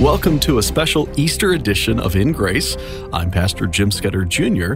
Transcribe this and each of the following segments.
Welcome to a special Easter edition of In Grace. I'm Pastor Jim Scudder Jr.,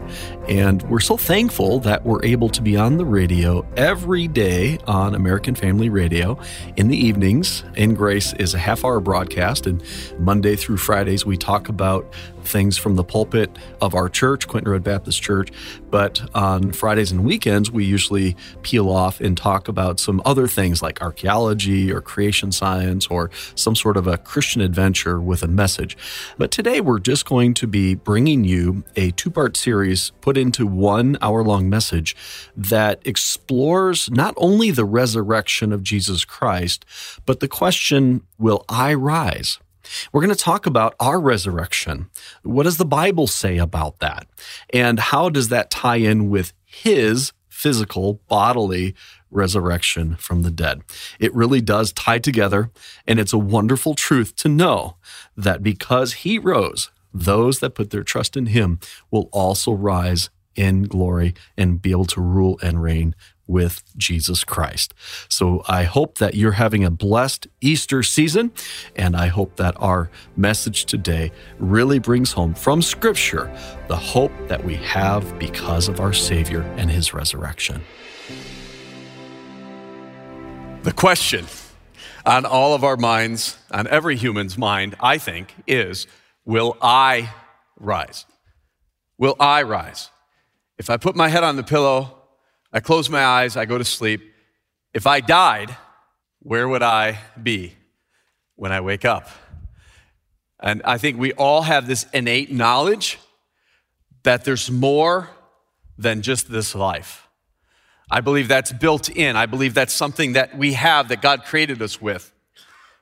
and we're so thankful that we're able to be on the radio every day on American Family Radio in the evenings. In Grace is a half hour broadcast, and Monday through Fridays, we talk about things from the pulpit of our church, Quentin Road Baptist Church. But on Fridays and weekends, we usually peel off and talk about some other things like archaeology or creation science or some sort of a Christian adventure with a message. But today, we're just going to be bringing you a two part series put into one hour long message that explores not only the resurrection of Jesus Christ, but the question, Will I rise? We're going to talk about our resurrection. What does the Bible say about that? And how does that tie in with his physical, bodily resurrection from the dead? It really does tie together. And it's a wonderful truth to know that because he rose, those that put their trust in him will also rise in glory and be able to rule and reign with Jesus Christ. So I hope that you're having a blessed Easter season, and I hope that our message today really brings home from Scripture the hope that we have because of our Savior and His resurrection. The question on all of our minds, on every human's mind, I think, is Will I rise? Will I rise? If I put my head on the pillow, I close my eyes, I go to sleep. If I died, where would I be when I wake up? And I think we all have this innate knowledge that there's more than just this life. I believe that's built in. I believe that's something that we have that God created us with.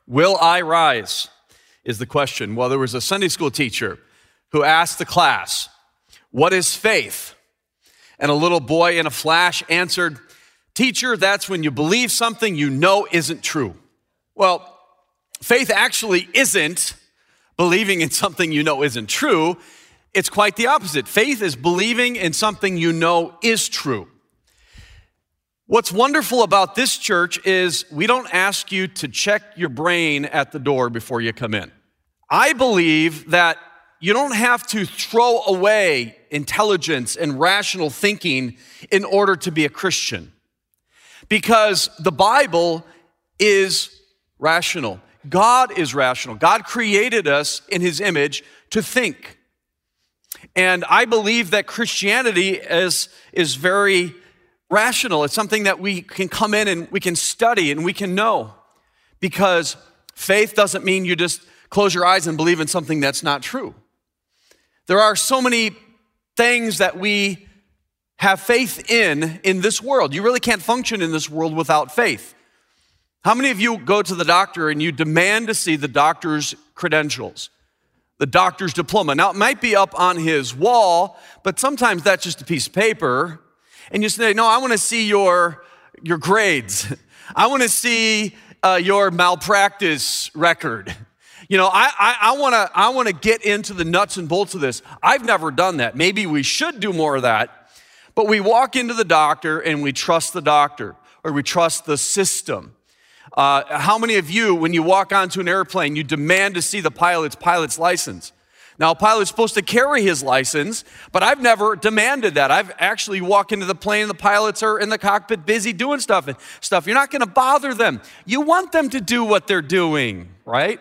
Will I rise? Is the question. Well, there was a Sunday school teacher who asked the class, What is faith? And a little boy in a flash answered, Teacher, that's when you believe something you know isn't true. Well, faith actually isn't believing in something you know isn't true. It's quite the opposite. Faith is believing in something you know is true. What's wonderful about this church is we don't ask you to check your brain at the door before you come in. I believe that you don't have to throw away intelligence and rational thinking in order to be a Christian. Because the Bible is rational. God is rational. God created us in his image to think. And I believe that Christianity is, is very rational. It's something that we can come in and we can study and we can know. Because faith doesn't mean you just close your eyes and believe in something that's not true. There are so many things that we have faith in in this world. You really can't function in this world without faith. How many of you go to the doctor and you demand to see the doctor's credentials, the doctor's diploma? Now, it might be up on his wall, but sometimes that's just a piece of paper. And you say, No, I want to see your, your grades, I want to see uh, your malpractice record. You know, I, I, I want to I wanna get into the nuts and bolts of this. I've never done that. Maybe we should do more of that. But we walk into the doctor and we trust the doctor or we trust the system. Uh, how many of you, when you walk onto an airplane, you demand to see the pilot's pilot's license? Now, a pilot's supposed to carry his license, but I've never demanded that. I've actually walked into the plane the pilots are in the cockpit busy doing stuff and stuff. You're not going to bother them. You want them to do what they're doing, right?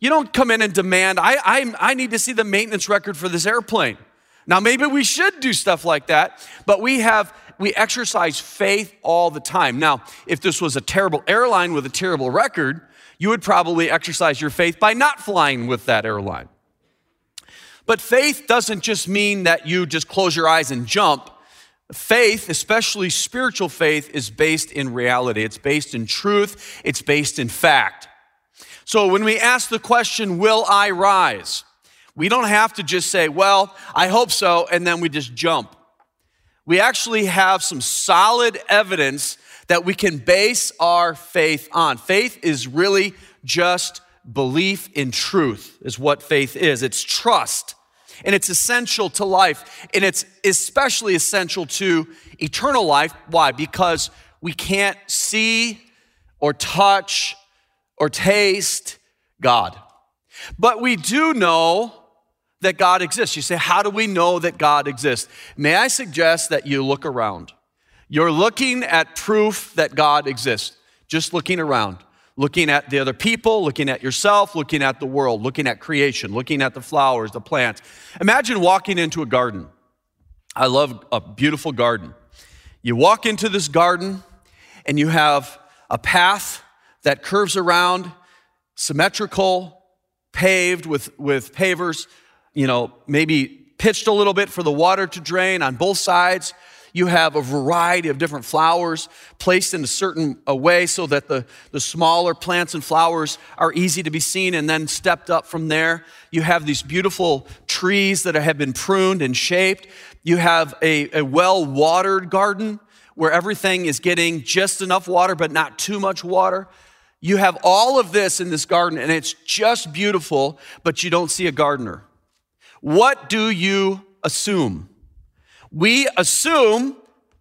You don't come in and demand, I, I, I need to see the maintenance record for this airplane. Now, maybe we should do stuff like that, but we have, we exercise faith all the time. Now, if this was a terrible airline with a terrible record, you would probably exercise your faith by not flying with that airline. But faith doesn't just mean that you just close your eyes and jump. Faith, especially spiritual faith, is based in reality. It's based in truth. It's based in fact. So when we ask the question, Will I rise? We don't have to just say, Well, I hope so, and then we just jump. We actually have some solid evidence that we can base our faith on. Faith is really just belief in truth, is what faith is. It's trust. And it's essential to life. And it's especially essential to eternal life. Why? Because we can't see or touch or taste God. But we do know that God exists. You say, How do we know that God exists? May I suggest that you look around? You're looking at proof that God exists, just looking around, looking at the other people, looking at yourself, looking at the world, looking at creation, looking at the flowers, the plants. Imagine walking into a garden. I love a beautiful garden. You walk into this garden and you have a path that curves around, symmetrical, paved with, with pavers, you know, maybe pitched a little bit for the water to drain on both sides. You have a variety of different flowers placed in a certain a way so that the, the smaller plants and flowers are easy to be seen and then stepped up from there. You have these beautiful trees that have been pruned and shaped. You have a, a well watered garden where everything is getting just enough water, but not too much water. You have all of this in this garden, and it's just beautiful, but you don't see a gardener. What do you assume? We assume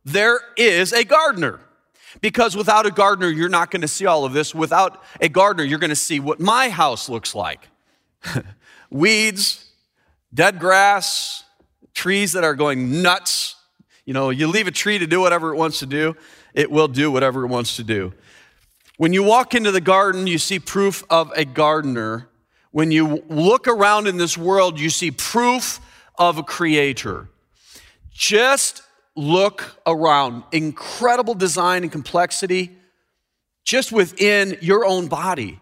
there is a gardener. Because without a gardener, you're not going to see all of this. Without a gardener, you're going to see what my house looks like weeds, dead grass, trees that are going nuts, you know, you leave a tree to do whatever it wants to do, it will do whatever it wants to do. When you walk into the garden, you see proof of a gardener. When you look around in this world, you see proof of a creator. Just look around. Incredible design and complexity just within your own body.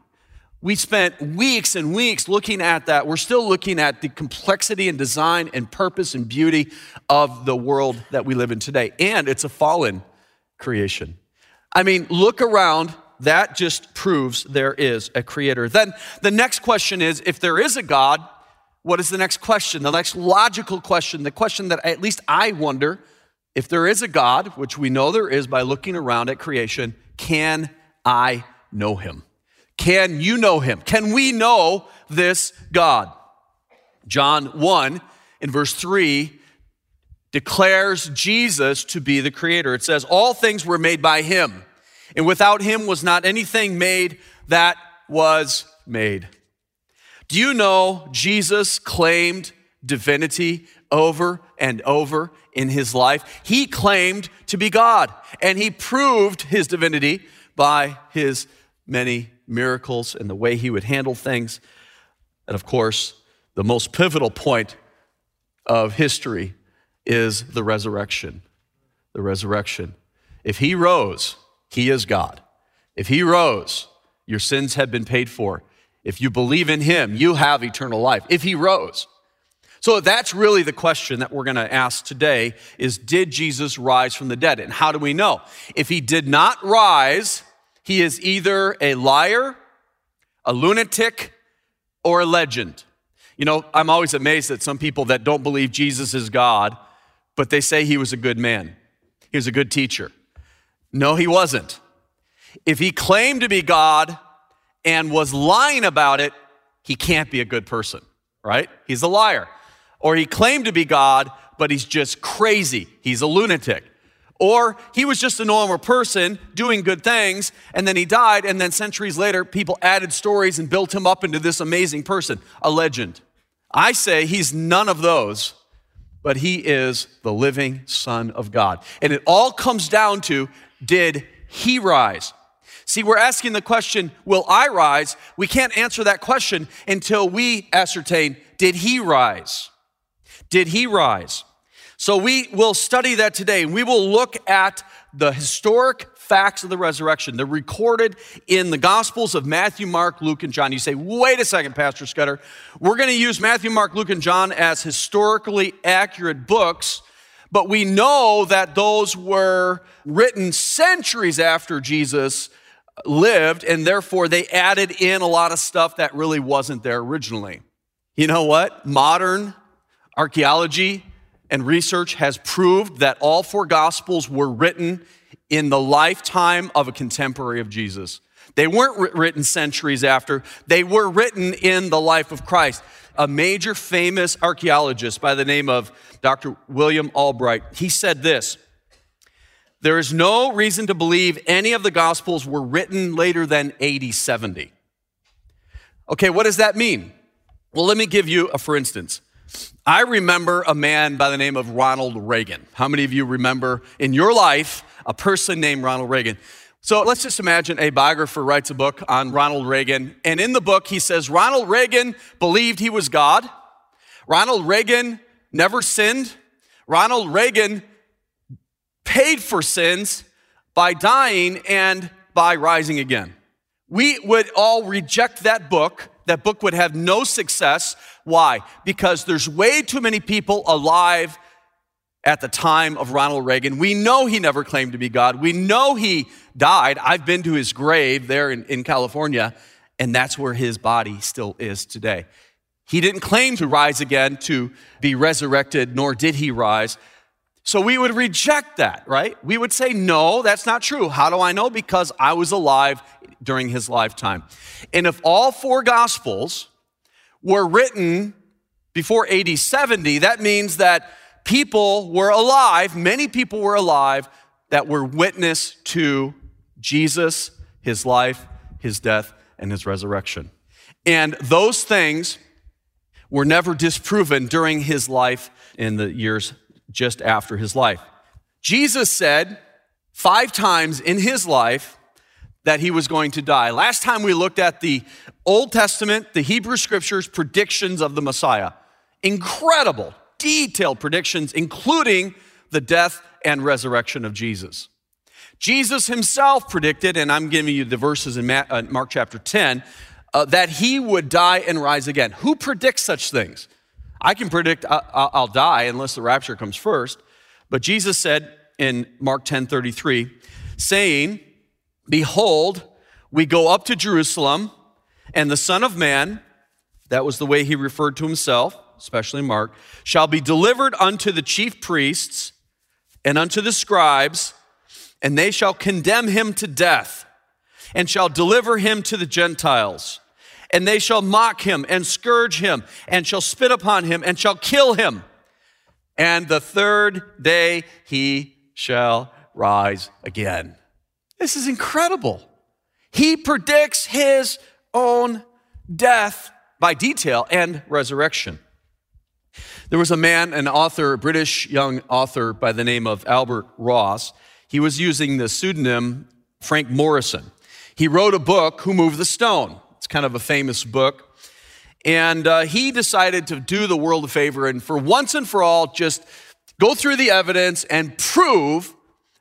We spent weeks and weeks looking at that. We're still looking at the complexity and design and purpose and beauty of the world that we live in today. And it's a fallen creation. I mean, look around. That just proves there is a creator. Then the next question is if there is a God, what is the next question? The next logical question, the question that at least I wonder if there is a God, which we know there is by looking around at creation, can I know him? Can you know him? Can we know this God? John 1 in verse 3 declares Jesus to be the creator. It says, All things were made by him, and without him was not anything made that was made. Do you know Jesus claimed divinity over and over in his life? He claimed to be God, and he proved his divinity by his many miracles and the way he would handle things. And of course, the most pivotal point of history is the resurrection. The resurrection. If he rose, he is God. If he rose, your sins have been paid for. If you believe in him, you have eternal life. If he rose. So that's really the question that we're going to ask today is did Jesus rise from the dead? And how do we know? If he did not rise, he is either a liar, a lunatic, or a legend. You know, I'm always amazed at some people that don't believe Jesus is God, but they say he was a good man. He was a good teacher. No, he wasn't. If he claimed to be God and was lying about it, he can't be a good person, right? He's a liar. Or he claimed to be God, but he's just crazy. He's a lunatic. Or he was just a normal person doing good things, and then he died, and then centuries later, people added stories and built him up into this amazing person, a legend. I say he's none of those, but he is the living Son of God. And it all comes down to did he rise? See, we're asking the question, will I rise? We can't answer that question until we ascertain, did he rise? Did he rise? So we will study that today. We will look at the historic facts of the resurrection. They're recorded in the Gospels of Matthew, Mark, Luke, and John. You say, wait a second, Pastor Scudder. We're going to use Matthew, Mark, Luke, and John as historically accurate books, but we know that those were written centuries after Jesus lived, and therefore they added in a lot of stuff that really wasn't there originally. You know what? Modern archaeology and research has proved that all four gospels were written in the lifetime of a contemporary of Jesus. They weren't written centuries after, they were written in the life of Christ. A major famous archaeologist by the name of Dr. William Albright, he said this There is no reason to believe any of the gospels were written later than AD 70. Okay, what does that mean? Well, let me give you a for instance. I remember a man by the name of Ronald Reagan. How many of you remember in your life a person named Ronald Reagan? So let's just imagine a biographer writes a book on Ronald Reagan, and in the book he says Ronald Reagan believed he was God. Ronald Reagan never sinned. Ronald Reagan paid for sins by dying and by rising again. We would all reject that book. That book would have no success. Why? Because there's way too many people alive at the time of Ronald Reagan. We know he never claimed to be God. We know he died. I've been to his grave there in, in California, and that's where his body still is today. He didn't claim to rise again, to be resurrected, nor did he rise. So we would reject that, right? We would say, no, that's not true. How do I know? Because I was alive during his lifetime. And if all four gospels were written before AD 70, that means that people were alive, many people were alive that were witness to Jesus, his life, his death, and his resurrection. And those things were never disproven during his life in the years just after his life. Jesus said five times in his life that he was going to die. Last time we looked at the Old Testament, the Hebrew scriptures predictions of the Messiah. Incredible, detailed predictions, including the death and resurrection of Jesus. Jesus himself predicted, and I'm giving you the verses in uh, Mark chapter 10, uh, that he would die and rise again. Who predicts such things? I can predict I'll die unless the rapture comes first. But Jesus said in Mark 10 33, saying, Behold, we go up to Jerusalem, and the Son of Man, that was the way he referred to himself, especially Mark, shall be delivered unto the chief priests and unto the scribes, and they shall condemn him to death, and shall deliver him to the Gentiles and they shall mock him and scourge him and shall spit upon him and shall kill him. And the third day he shall rise again. This is incredible. He predicts his own death by detail and resurrection. There was a man, an author, a British young author by the name of Albert Ross. He was using the pseudonym Frank Morison. He wrote a book, Who Moved the Stone? It's kind of a famous book. And uh, he decided to do the world a favor and for once and for all just go through the evidence and prove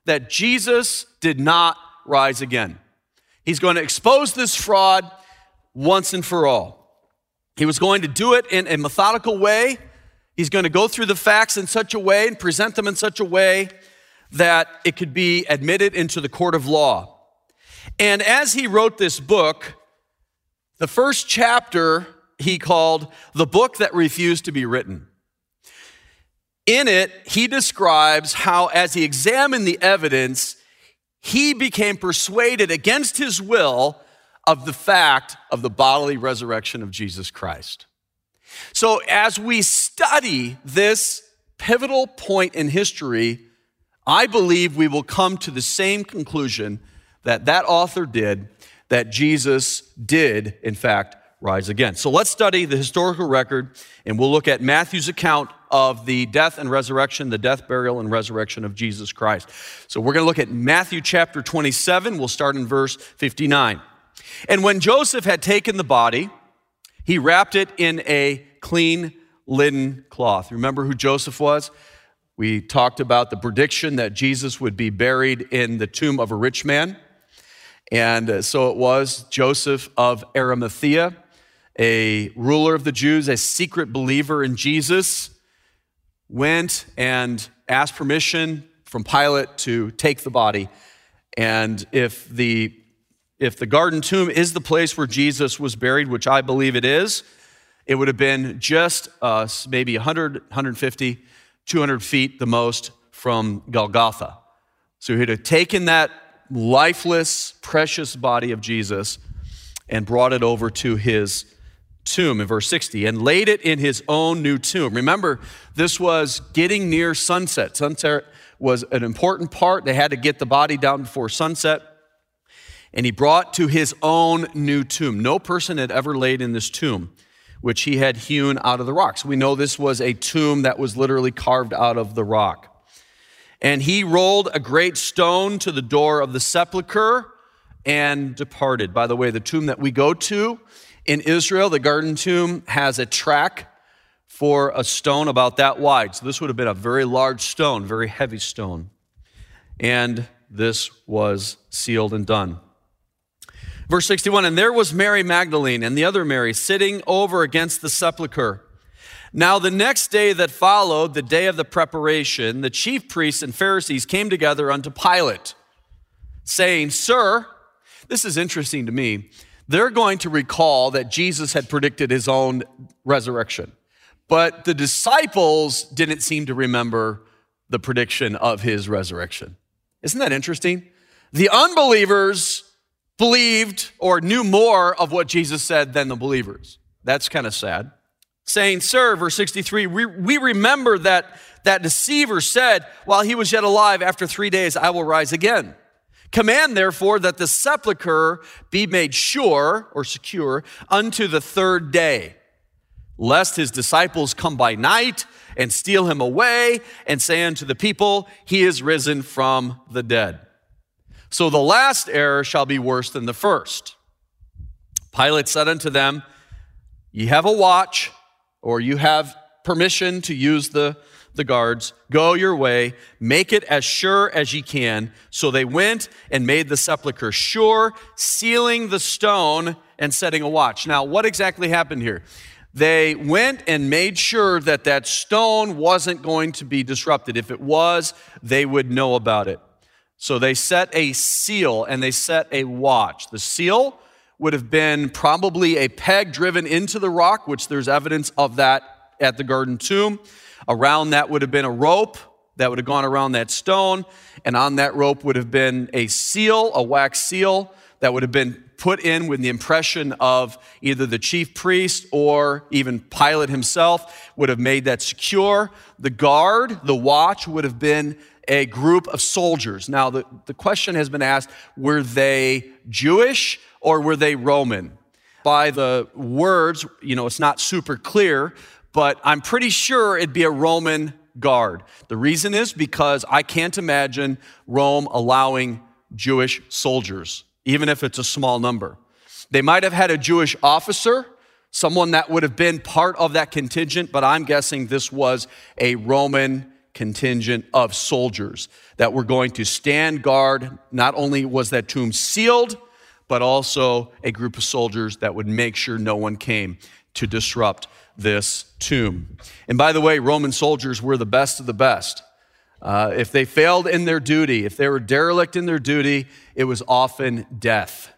that Jesus did not rise again. He's going to expose this fraud once and for all. He was going to do it in a methodical way. He's going to go through the facts in such a way and present them in such a way that it could be admitted into the court of law. And as he wrote this book, the first chapter he called The Book That Refused to Be Written. In it, he describes how, as he examined the evidence, he became persuaded against his will of the fact of the bodily resurrection of Jesus Christ. So, as we study this pivotal point in history, I believe we will come to the same conclusion that that author did that Jesus did, in fact, rise again. So let's study the historical record, and we'll look at Matthew's account of the death and resurrection, the death, burial, and resurrection of Jesus Christ. So we're going to look at Matthew chapter 27. We'll start in verse 59. And when Joseph had taken the body, he wrapped it in a clean linen cloth. Remember who Joseph was? We talked about the prediction that Jesus would be buried in the tomb of a rich man. And uh, so it was Joseph of Arimathea, a ruler of the Jews, a secret believer in Jesus, went and asked permission from Pilate to take the body. And if the if the garden tomb is the place where Jesus was buried, which I believe it is, it would have been just uh, maybe 100, 150, 200 feet the most from Golgotha. So he'd have taken that lifeless, precious body of Jesus and brought it over to his tomb in verse 60 and laid it in his own new tomb. Remember, this was getting near sunset. Sunset was an important part. They had to get the body down before sunset. And he brought to his own new tomb. No person had ever laid in this tomb, which he had hewn out of the rocks. We know this was a tomb that was literally carved out of the rock. And he rolled a great stone to the door of the sepulchre and departed. By the way, the tomb that we go to in Israel, the garden tomb, has a track for a stone about that wide. So this would have been a very large stone, very heavy stone. And this was sealed and done. Verse 61 And there was Mary Magdalene and the other Mary sitting over against the sepulchre. Now, the next day that followed, the day of the preparation, the chief priests and Pharisees came together unto Pilate, saying, Sir, this is interesting to me. They're going to recall that Jesus had predicted his own resurrection, but the disciples didn't seem to remember the prediction of his resurrection. Isn't that interesting? The unbelievers believed or knew more of what Jesus said than the believers. That's kind of sad. Saying, Sir, verse 63, we, we remember that that deceiver said, while he was yet alive, after three days I will rise again. Command, therefore, that the sepulchre be made sure or secure unto the third day, lest his disciples come by night and steal him away and say unto the people, He is risen from the dead. So the last error shall be worse than the first. Pilate said unto them, Ye have a watch, or you have permission to use the, the guards. Go your way, make it as sure as ye can. So they went and made the sepulchre sure, sealing the stone and setting a watch. Now, what exactly happened here? They went and made sure that that stone wasn't going to be disrupted. If it was, they would know about it. So they set a seal and they set a watch. The seal would have been probably a peg driven into the rock, which there's evidence of that at the garden tomb. Around that would have been a rope that would have gone around that stone, and on that rope would have been a seal, a wax seal, that would have been put in with the impression of either the chief priest or even Pilate himself would have made that secure. The guard, the watch, would have been a group of soldiers. Now, the, the question has been asked were they Jewish or were they Roman? By the words, you know, it's not super clear, but I'm pretty sure it'd be a Roman guard. The reason is because I can't imagine Rome allowing Jewish soldiers, even if it's a small number. They might have had a Jewish officer, someone that would have been part of that contingent, but I'm guessing this was a Roman contingent of soldiers that were going to stand guard. Not only was that tomb sealed, but also a group of soldiers that would make sure no one came to disrupt this tomb. And by the way, Roman soldiers were the best of the best. Uh, if they failed in their duty, if they were derelict in their duty, it was often death.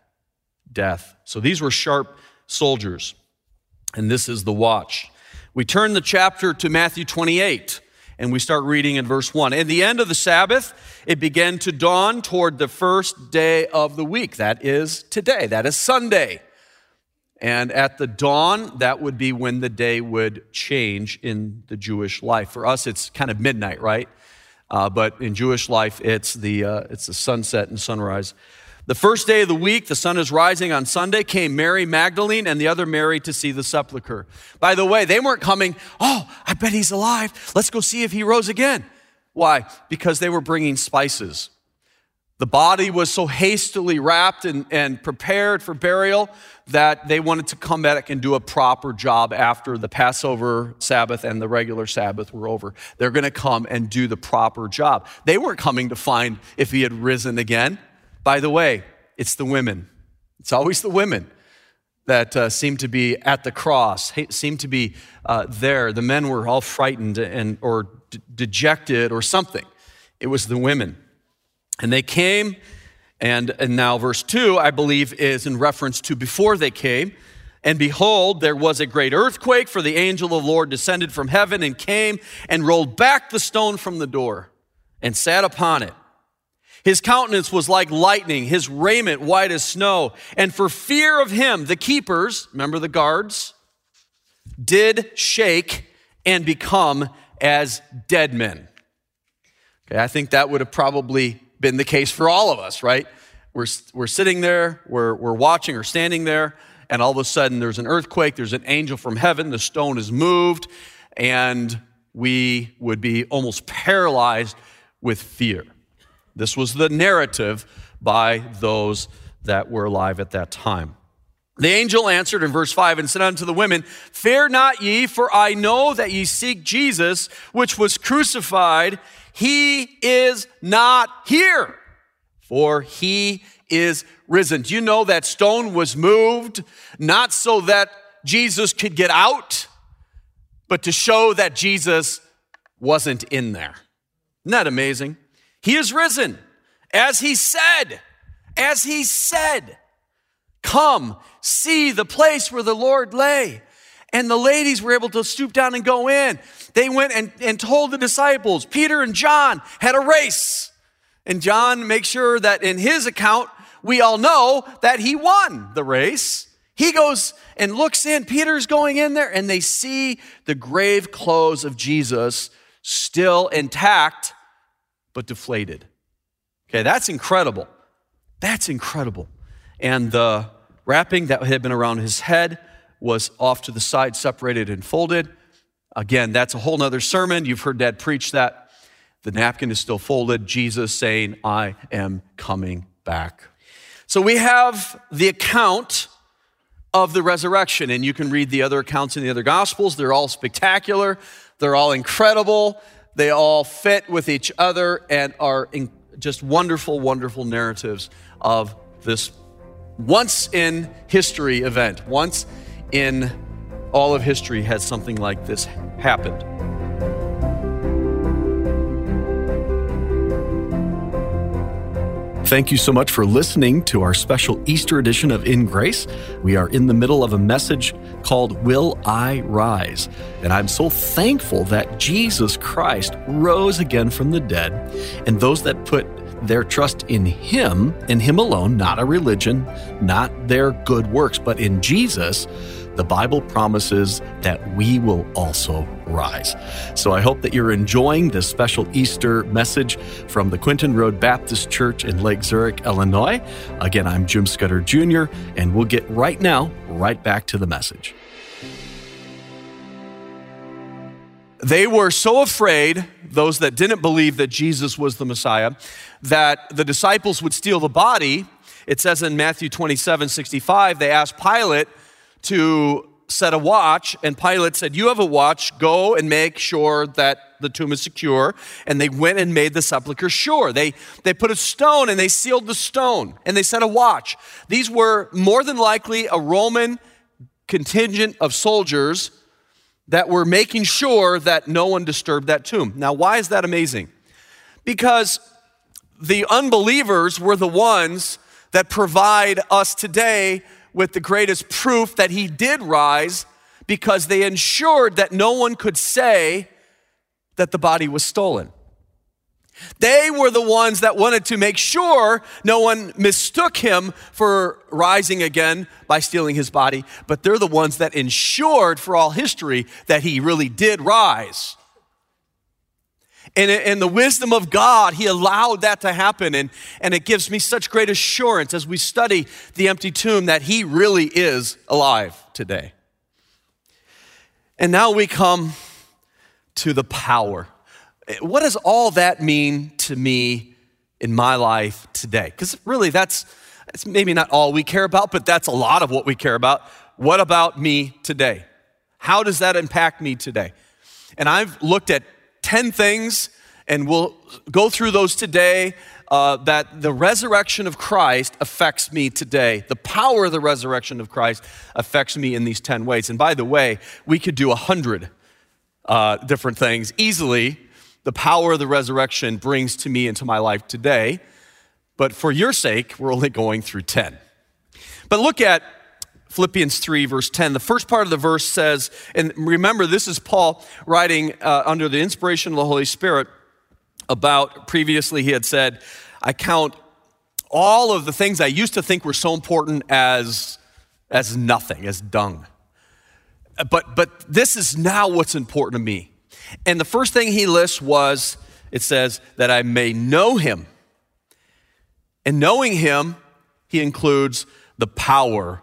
Death. So these were sharp soldiers. And this is the watch. We turn the chapter to Matthew 28 and we start reading in verse 1. At the end of the Sabbath, it began to dawn toward the first day of the week. That is today, that is Sunday. And at the dawn, that would be when the day would change in the Jewish life. For us, it's kind of midnight, right? Uh, but in Jewish life, it's the, uh, it's the sunset and sunrise. The first day of the week, the sun is rising on Sunday, came Mary Magdalene and the other Mary to see the sepulchre. By the way, they weren't coming, oh, I bet he's alive. Let's go see if he rose again. Why? Because they were bringing spices. The body was so hastily wrapped and, and prepared for burial that they wanted to come back and do a proper job after the Passover Sabbath and the regular Sabbath were over. They're going to come and do the proper job. They weren't coming to find if he had risen again. By the way, it's the women. It's always the women that uh, seem to be at the cross, seem to be uh, there. The men were all frightened and or d- dejected or something. It was the women, and they came. And, and now, verse 2, I believe, is in reference to before they came. And behold, there was a great earthquake, for the angel of the Lord descended from heaven and came and rolled back the stone from the door and sat upon it. His countenance was like lightning, his raiment white as snow. And for fear of him, the keepers, remember the guards, did shake and become as dead men. Okay, I think that would have probably been the case for all of us, right? we're, we're sitting there, we're, we're watching or standing there, and all of a sudden there's an earthquake, there's an angel from heaven, the stone is moved, and we would be almost paralyzed with fear. This was the narrative by those that were alive at that time. The angel answered in verse 5 and said unto the women, Fear not ye, for I know that ye seek Jesus, which was crucified. He is not here, for he is risen. Do you know that stone was moved not so that Jesus could get out, but to show that Jesus wasn't in there? Isn't that amazing? He is risen, as he said, as he said. Come, see the place where the Lord lay. And the ladies were able to stoop down and go in. They went and, and told the disciples. Peter and John had a race. And John makes sure that in his account, we all know that he won the race. He goes and looks in, Peter's going in there, and they see the grave clothes of Jesus still intact, but deflated. Okay, that's incredible. That's incredible. And the wrapping that had been around his head was off to the side, separated and folded. Again, that's a whole nother sermon. You've heard Dad preach that. The napkin is still folded. Jesus saying, I am coming back. So we have the account of the resurrection, and you can read the other accounts in the other gospels. They're all spectacular, they're all incredible, they all fit with each other and are just wonderful, wonderful narratives of this once in history event. Once in all of history has something like this happened. Thank you so much for listening to our special Easter edition of In Grace. We are in the middle of a message called Will I Rise? And I'm so thankful that Jesus Christ rose again from the dead, and those that put their trust in Him, in Him alone, not a religion, not their good works, but in Jesus, the Bible promises that we will also rise. So I hope that you're enjoying this special Easter message from the Quentin Road Baptist Church in Lake Zurich, Illinois. Again, I'm Jim Scudder Jr., and we'll get right now right back to the message. They were so afraid, those that didn't believe that Jesus was the Messiah, that the disciples would steal the body. It says in Matthew 27 65, they asked Pilate, to set a watch, and Pilate said, You have a watch, go and make sure that the tomb is secure. And they went and made the sepulchre sure. They, they put a stone and they sealed the stone, and they set a watch. These were more than likely a Roman contingent of soldiers that were making sure that no one disturbed that tomb. Now, why is that amazing? Because the unbelievers were the ones that provide us today with the greatest proof that he did rise because they ensured that no one could say that the body was stolen. They were the ones that wanted to make sure no one mistook him for rising again by stealing his body, but they're the ones that ensured for all history that he really did rise. And in the wisdom of God, He allowed that to happen. And, and it gives me such great assurance as we study the empty tomb that He really is alive today. And now we come to the power. What does all that mean to me in my life today? Because really, that's, that's maybe not all we care about, but that's a lot of what we care about. What about me today? How does that impact me today? And I've looked at 10 things, and we'll go through those today. Uh, that the resurrection of Christ affects me today. The power of the resurrection of Christ affects me in these 10 ways. And by the way, we could do a hundred uh, different things easily. The power of the resurrection brings to me into my life today. But for your sake, we're only going through 10. But look at Philippians 3, verse 10. The first part of the verse says, and remember, this is Paul writing uh, under the inspiration of the Holy Spirit about previously he had said, I count all of the things I used to think were so important as, as nothing, as dung. But, but this is now what's important to me. And the first thing he lists was, it says, that I may know him. And knowing him he includes the power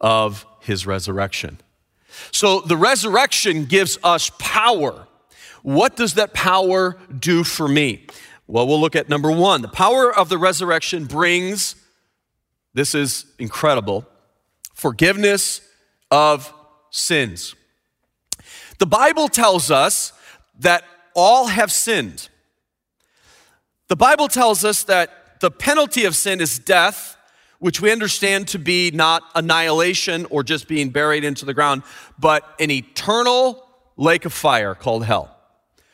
of his resurrection. So the resurrection gives us power. What does that power do for me? Well, we'll look at number one. The power of the resurrection brings, this is incredible, forgiveness of sins. The Bible tells us that all have sinned. The Bible tells us that the penalty of sin is death, which we understand to be not annihilation or just being buried into the ground, but an eternal lake of fire called hell.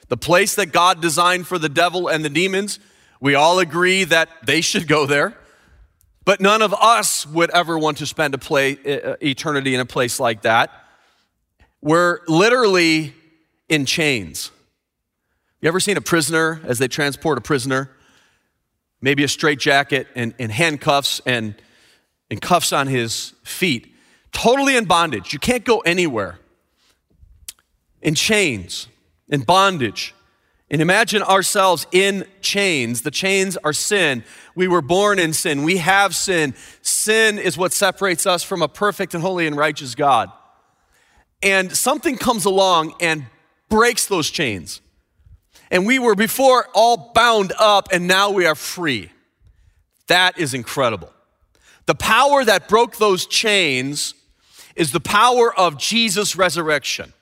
The place that God designed for the devil and the demons, we all agree that they should go there. But none of us would ever want to spend a play, eternity in a place like that. We're literally in chains. You ever seen a prisoner as they transport a prisoner? Maybe a straitjacket and, and handcuffs and, and cuffs on his feet. Totally in bondage. You can't go anywhere. In chains, in bondage. And imagine ourselves in chains. The chains are sin. We were born in sin. We have sin. Sin is what separates us from a perfect and holy and righteous God. And something comes along and breaks those chains. And we were before all bound up, and now we are free. That is incredible. The power that broke those chains is the power of Jesus' resurrection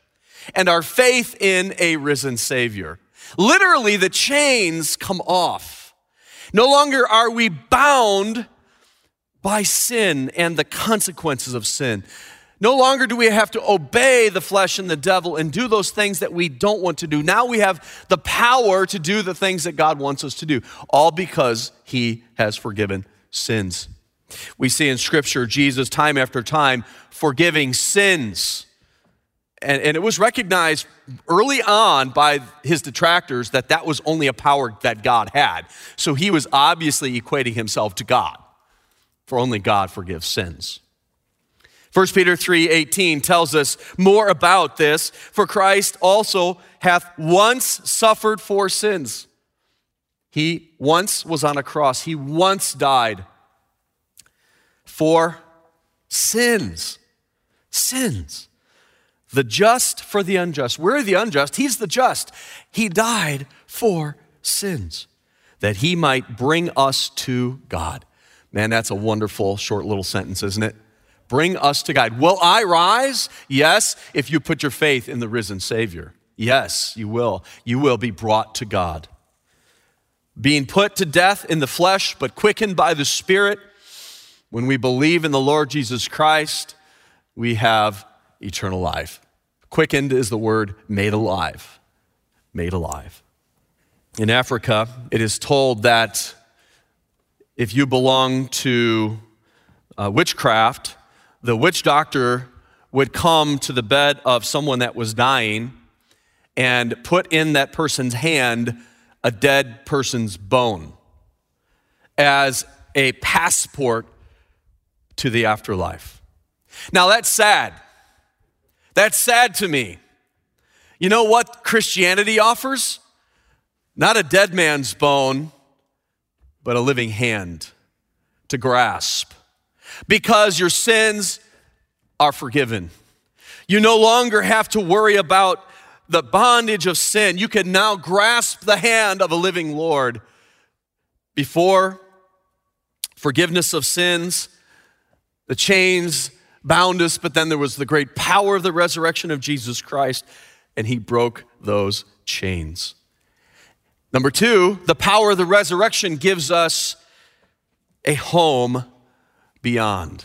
and our faith in a risen Savior. Literally, the chains come off. No longer are we bound by sin and the consequences of sin. No longer do we have to obey the flesh and the devil and do those things that we don't want to do. Now we have the power to do the things that God wants us to do, all because He has forgiven sins. We see in Scripture Jesus, time after time, forgiving sins. And, and, it was recognized early on by his detractors that that was only a power that God had. So he was obviously equating himself to God, for only God forgives sins. 1 Peter 3:18 tells us more about this, for Christ also hath once suffered for sins. He once was on a cross. He once died for sins. Sins. The just for the unjust. We're the unjust. He's the just. He died for sins that he might bring us to God. Man, that's a wonderful short little sentence, isn't it? Bring us to God. Will I rise? Yes, if you put your faith in the risen Savior. Yes, you will. You will be brought to God. Being put to death in the flesh, but quickened by the Spirit, when we believe in the Lord Jesus Christ, we have eternal life. Quickened is the word made alive. Made alive. In Africa, it is told that if you belong to uh, witchcraft, the witch doctor would come to the bed of someone that was dying and put in that person's hand a dead person's bone as a passport to the afterlife. Now that's sad. That's sad to me. You know what Christianity offers? Not a dead man's bone, but a living hand to grasp because your sins are forgiven. You no longer have to worry about the bondage of sin. You can now grasp the hand of a living Lord. Before forgiveness of sins, the chains bound us, but then there was the great power of the resurrection of Jesus Christ, and he broke those chains. Number two, the power of the resurrection gives us a home beyond,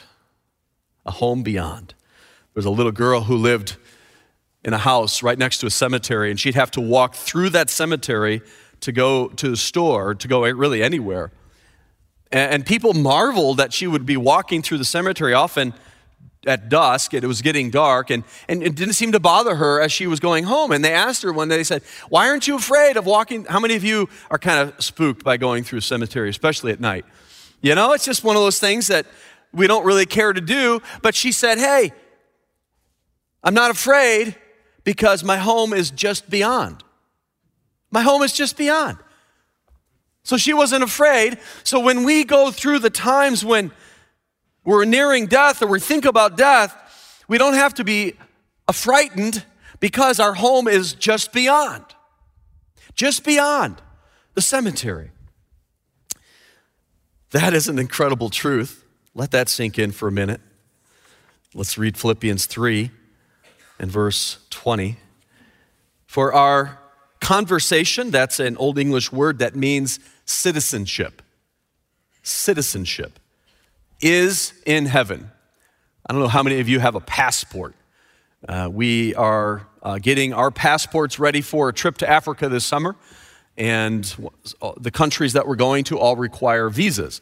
a home beyond. There was a little girl who lived in a house right next to a cemetery, and she'd have to walk through that cemetery to go to the store, to go eh, really anywhere. And people marveled that she would be walking through the cemetery often at dusk, it was getting dark, and, and it didn't seem to bother her as she was going home. And they asked her one day, they said, Why aren't you afraid of walking? How many of you are kind of spooked by going through a cemetery, especially at night? You know, it's just one of those things that we don't really care to do. But she said, Hey, I'm not afraid because my home is just beyond. My home is just beyond. So she wasn't afraid. So when we go through the times when we're nearing death or we think about death, we don't have to be frightened because our home is just beyond, just beyond the cemetery. That is an incredible truth. Let that sink in for a minute. Let's read Philippians 3 and verse 20. For our conversation, that's an Old English word that means citizenship. Citizenship is in heaven. I don't know how many of you have a passport. Uh, we are uh, getting our passports ready for a trip to Africa this summer, and the countries that we're going to all require visas.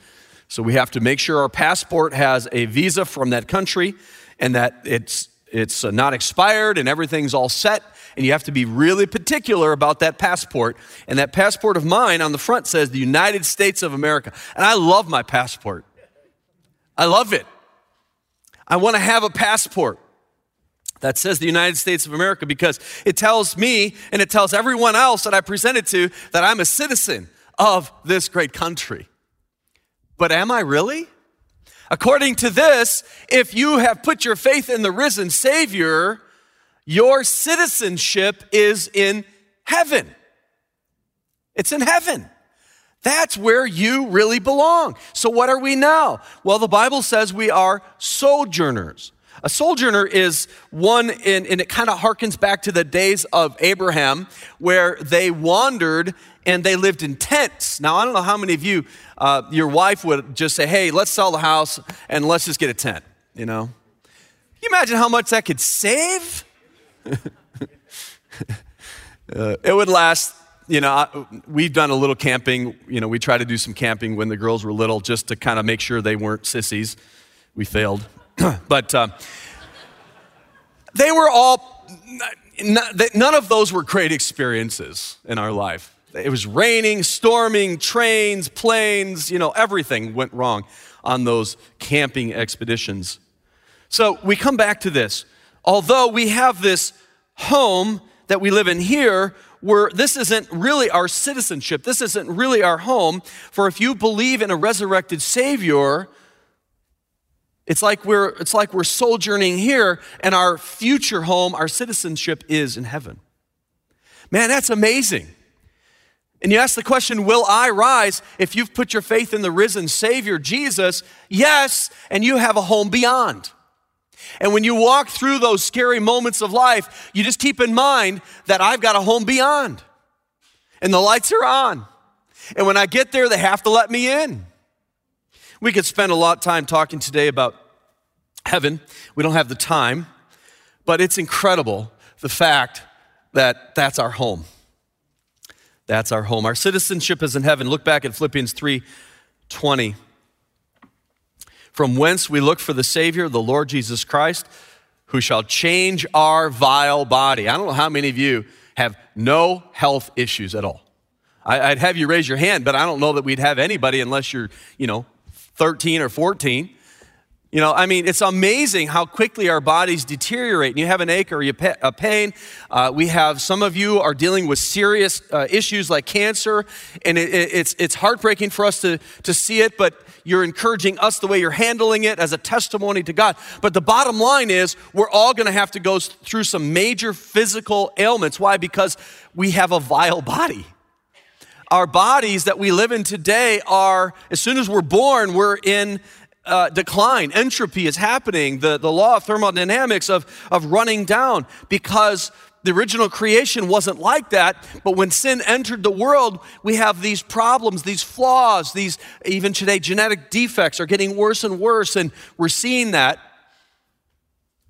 So we have to make sure our passport has a visa from that country and that it's, it's uh, not expired and everything's all set. And you have to be really particular about that passport. And that passport of mine on the front says the United States of America. And I love my passport. I love it. I want to have a passport that says the United States of America because it tells me and it tells everyone else that I present it to that I'm a citizen of this great country. But am I really? According to this, if you have put your faith in the risen Savior, your citizenship is in heaven. It's in heaven. That's where you really belong. So, what are we now? Well, the Bible says we are sojourners. A sojourner is one, in, and it kind of harkens back to the days of Abraham, where they wandered and they lived in tents. Now, I don't know how many of you, uh, your wife would just say, hey, let's sell the house and let's just get a tent, you know? Can you imagine how much that could save? uh, it would last, you know, we've done a little camping. You know, we tried to do some camping when the girls were little just to kind of make sure they weren't sissies. We failed. but uh, they were all, none of those were great experiences in our life. It was raining, storming, trains, planes, you know, everything went wrong on those camping expeditions. So we come back to this. Although we have this home that we live in here, where this isn't really our citizenship, this isn't really our home. For if you believe in a resurrected Savior, it's like we're, it's like we're sojourning here, and our future home, our citizenship is in heaven. Man, that's amazing. And you ask the question, Will I rise? If you've put your faith in the risen Savior, Jesus, yes, and you have a home beyond. And when you walk through those scary moments of life, you just keep in mind that I've got a home beyond. And the lights are on. And when I get there, they have to let me in. We could spend a lot of time talking today about heaven. We don't have the time, but it's incredible the fact that that's our home. That's our home. Our citizenship is in heaven. Look back at Philippians 3:20. From whence we look for the Savior, the Lord Jesus Christ, who shall change our vile body. I don't know how many of you have no health issues at all. I'd have you raise your hand, but I don't know that we'd have anybody unless you're, you know, 13 or 14. You know, I mean, it's amazing how quickly our bodies deteriorate. And you have an ache or a pain. Uh, we have some of you are dealing with serious uh, issues like cancer, and it, it, it's it's heartbreaking for us to to see it. But you're encouraging us the way you're handling it as a testimony to God. But the bottom line is, we're all going to have to go through some major physical ailments. Why? Because we have a vile body our bodies that we live in today are, as soon as we're born, we're in uh, decline. Entropy is happening, the, the law of thermodynamics of, of running down because the original creation wasn't like that. But when sin entered the world, we have these problems, these flaws, these, even today, genetic defects are getting worse and worse, and we're seeing that.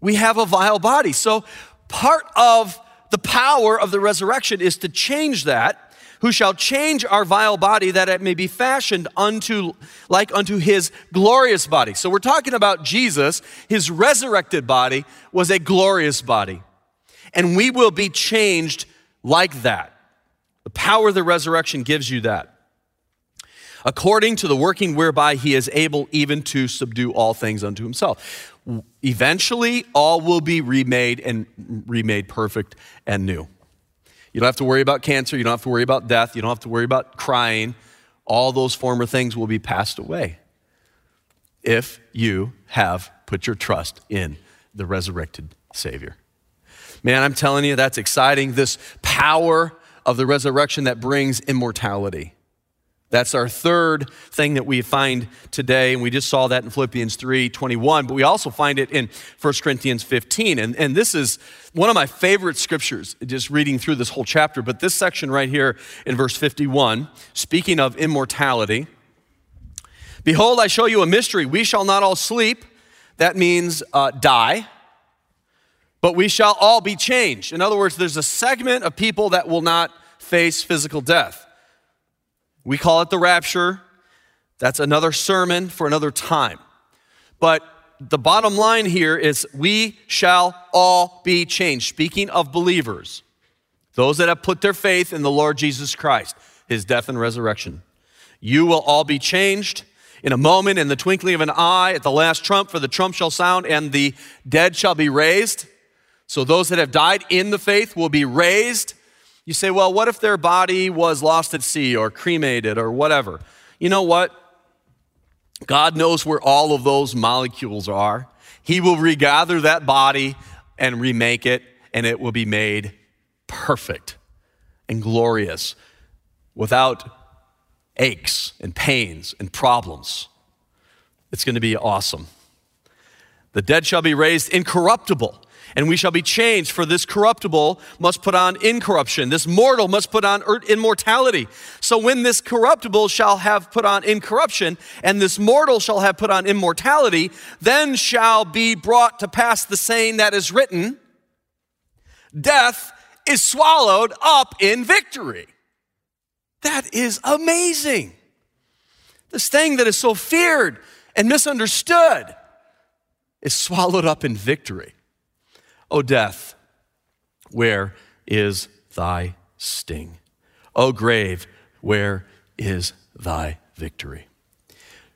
We have a vile body. So, part of the power of the resurrection is to change that who shall change our vile body that it may be fashioned unto like unto his glorious body. So we're talking about Jesus, his resurrected body was a glorious body. And we will be changed like that. The power of the resurrection gives you that. According to the working whereby he is able even to subdue all things unto himself. Eventually, all will be remade and remade perfect and new. You don't have to worry about cancer. You don't have to worry about death. You don't have to worry about crying all those former things will be passed away if you have put your trust in the resurrected Savior. Man, I'm telling you, that's exciting. This power of the resurrection that brings immortality. That's our third thing that we find today, and we just saw that in Philippians 3 21, but we also find it in 1 Corinthians 15. And, and this is one of my favorite scriptures, just reading through this whole chapter. But this section right here in verse 51, speaking of immortality, Behold, I show you a mystery. We shall not all sleep. That means uh, die, but we shall all be changed. In other words, there's a segment of people that will not face physical death. We call it the rapture. That's another sermon for another time. But the bottom line here is we shall all be changed. Speaking of believers, those that have put their faith in the Lord Jesus Christ, his death and resurrection, you will all be changed in a moment, in the twinkling of an eye, at the last trump, for the trump shall sound, and the dead shall be raised. So those that have died in the faith will be raised you say, well, what if their body was lost at sea or cremated or whatever? You know what? God knows where all of those molecules are. He will regather that body and remake it, and it will be made perfect and glorious without aches and pains and problems. It's going to be awesome. The dead shall be raised incorruptible and we shall be changed. For this corruptible must put on incorruption, this mortal must put on er, immortality. So when this corruptible shall have put on incorruption, and this mortal shall have put on immortality, then shall be brought to pass the saying that is written Death is swallowed up in victory. That is amazing. This thing that is so feared and misunderstood is swallowed up in victory. O death, where is thy sting? O grave, where is thy victory?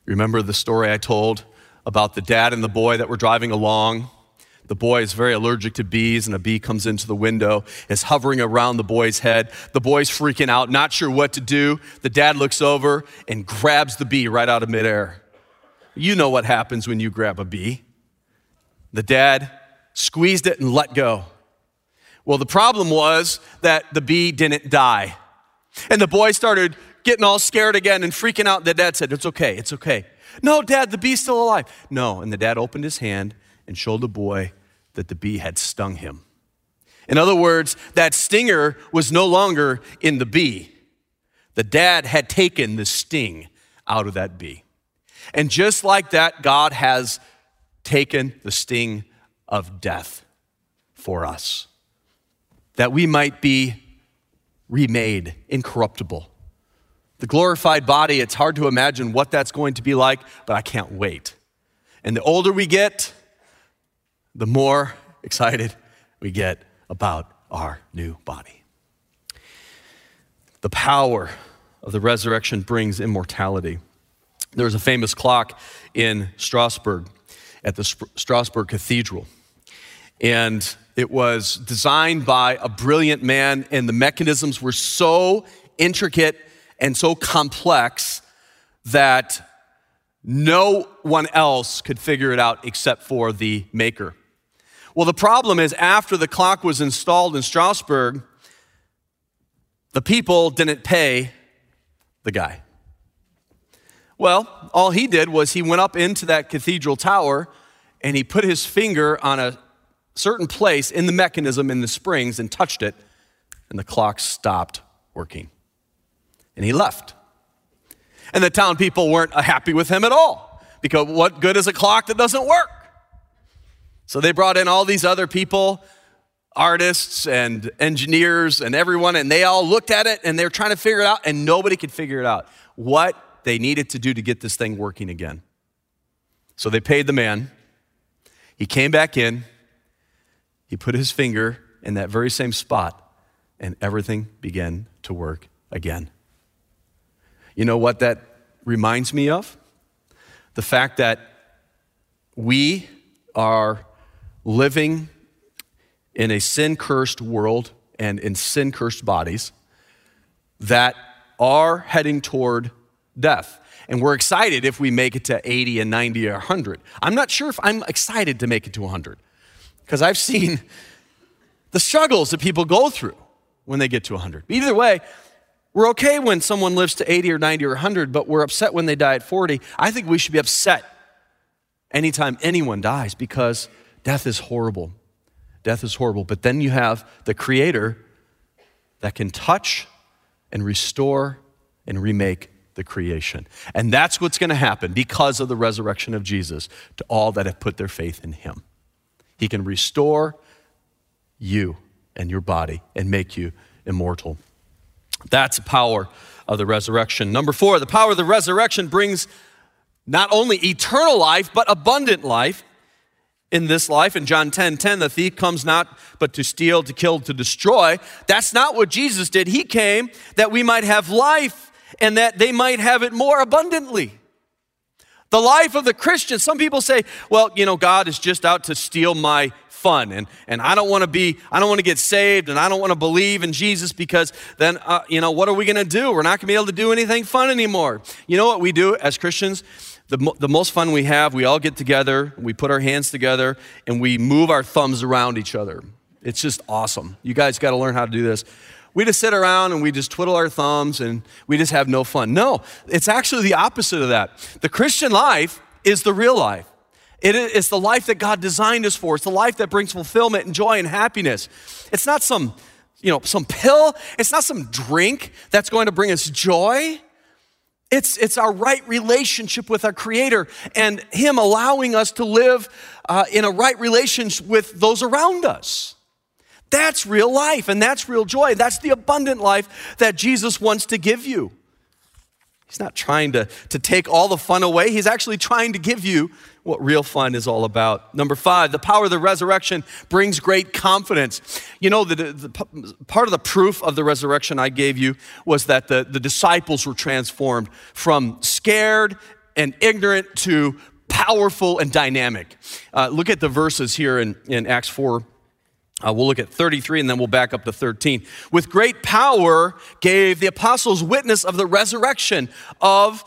Remember the story I told about the dad and the boy that were driving along? The boy is very allergic to bees, and a bee comes into the window, is hovering around the boy's head. The boy's freaking out, not sure what to do. The dad looks over and grabs the bee right out of midair. You know what happens when you grab a bee. The dad squeezed it and let go. Well, the problem was that the bee didn't die. And the boy started getting all scared again and freaking out. The dad said, It's okay, it's okay. No, dad, the bee's still alive. No. And the dad opened his hand and showed the boy that the bee had stung him. In other words, that stinger was no longer in the bee. The dad had taken the sting out of that bee. And just like that, God has taken the sting of death for us, that we might be remade incorruptible. The glorified body, it's hard to imagine what that's going to be like, but I can't wait. And the older we get, the more excited we get about our new body. The power of the resurrection brings immortality. There was a famous clock in Strasbourg at the Strasbourg Cathedral. And it was designed by a brilliant man, and the mechanisms were so intricate and so complex that no one else could figure it out except for the maker. Well, the problem is, after the clock was installed in Strasbourg, the people didn't pay the guy. Well, all he did was he went up into that cathedral tower and he put his finger on a certain place in the mechanism in the springs and touched it, and the clock stopped working. And he left. And the town people weren't happy with him at all because what good is a clock that doesn't work? So they brought in all these other people, artists and engineers and everyone, and they all looked at it and they were trying to figure it out, and nobody could figure it out what they needed to do to get this thing working again. So they paid the man. He came back in, he put his finger in that very same spot, and everything began to work again. You know what that reminds me of? The fact that we are living in a sin cursed world and in sin cursed bodies that are heading toward death. And we're excited if we make it to 80 and 90 or 100. I'm not sure if I'm excited to make it to 100 because I've seen the struggles that people go through when they get to 100. Either way, we're okay when someone lives to 80 or 90 or 100, but we're upset when they die at 40. I think we should be upset anytime anyone dies because death is horrible. Death is horrible. But then you have the Creator that can touch and restore and remake the creation. And that's what's going to happen because of the resurrection of Jesus to all that have put their faith in him. He can restore you and your body and make you immortal. That's the power of the resurrection. Number four, the power of the resurrection brings not only eternal life, but abundant life in this life. In John 10 10, the thief comes not but to steal, to kill, to destroy. That's not what Jesus did. He came that we might have life and that they might have it more abundantly. The life of the Christian, some people say, well, you know, God is just out to steal my fun and, and I don't want to be, I don't want to get saved and I don't want to believe in Jesus because then, uh, you know, what are we going to do? We're not going to be able to do anything fun anymore. You know what we do as Christians? the, the most fun we have, we all get together, we put our hands together, and we move our thumbs around each other. It's just awesome. You guys got to learn how to do this. We just sit around and we just twiddle our thumbs and we just have no fun. No, it's actually the opposite of that. The Christian life is the real life. It is the life that God designed us for. It's the life that brings fulfillment and joy and happiness. It's not some, you know, some pill. It's not some drink that's going to bring us joy. It's, it's our right relationship with our Creator and Him allowing us to live uh, in a right relationship with those around us. That's real life and that's real joy. That's the abundant life that Jesus wants to give you. He's not trying to, to take all the fun away, He's actually trying to give you what real fun is all about. Number five, the power of the resurrection brings great confidence. You know, the, the, part of the proof of the resurrection I gave you was that the, the disciples were transformed from scared and ignorant to powerful and dynamic. Uh, look at the verses here in, in Acts 4. Uh, we'll look at 33 and then we'll back up to 13. With great power gave the apostles witness of the resurrection of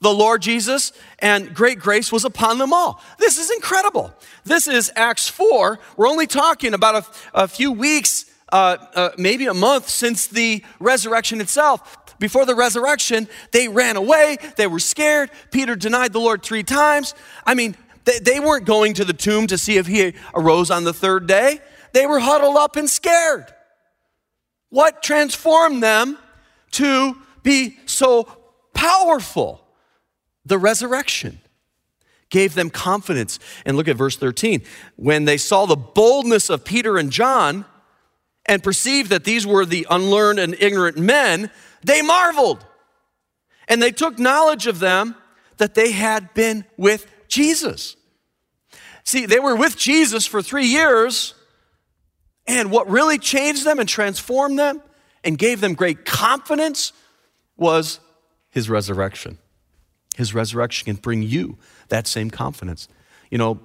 the Lord Jesus, and great grace was upon them all. This is incredible. This is Acts 4. We're only talking about a, a few weeks, uh, uh, maybe a month since the resurrection itself. Before the resurrection, they ran away. They were scared. Peter denied the Lord three times. I mean, they, they weren't going to the tomb to see if he arose on the third day. They were huddled up and scared. What transformed them to be so powerful? the resurrection gave them confidence. And look at verse 13. When they saw the boldness of Peter and John and perceived that these were the unlearned and ignorant men, they marveled. And they took knowledge of them that they had been with Jesus. See, they were with Jesus for three years, and what really changed them and transformed them and gave them great confidence was his resurrection. His resurrection can bring you that same confidence. You know,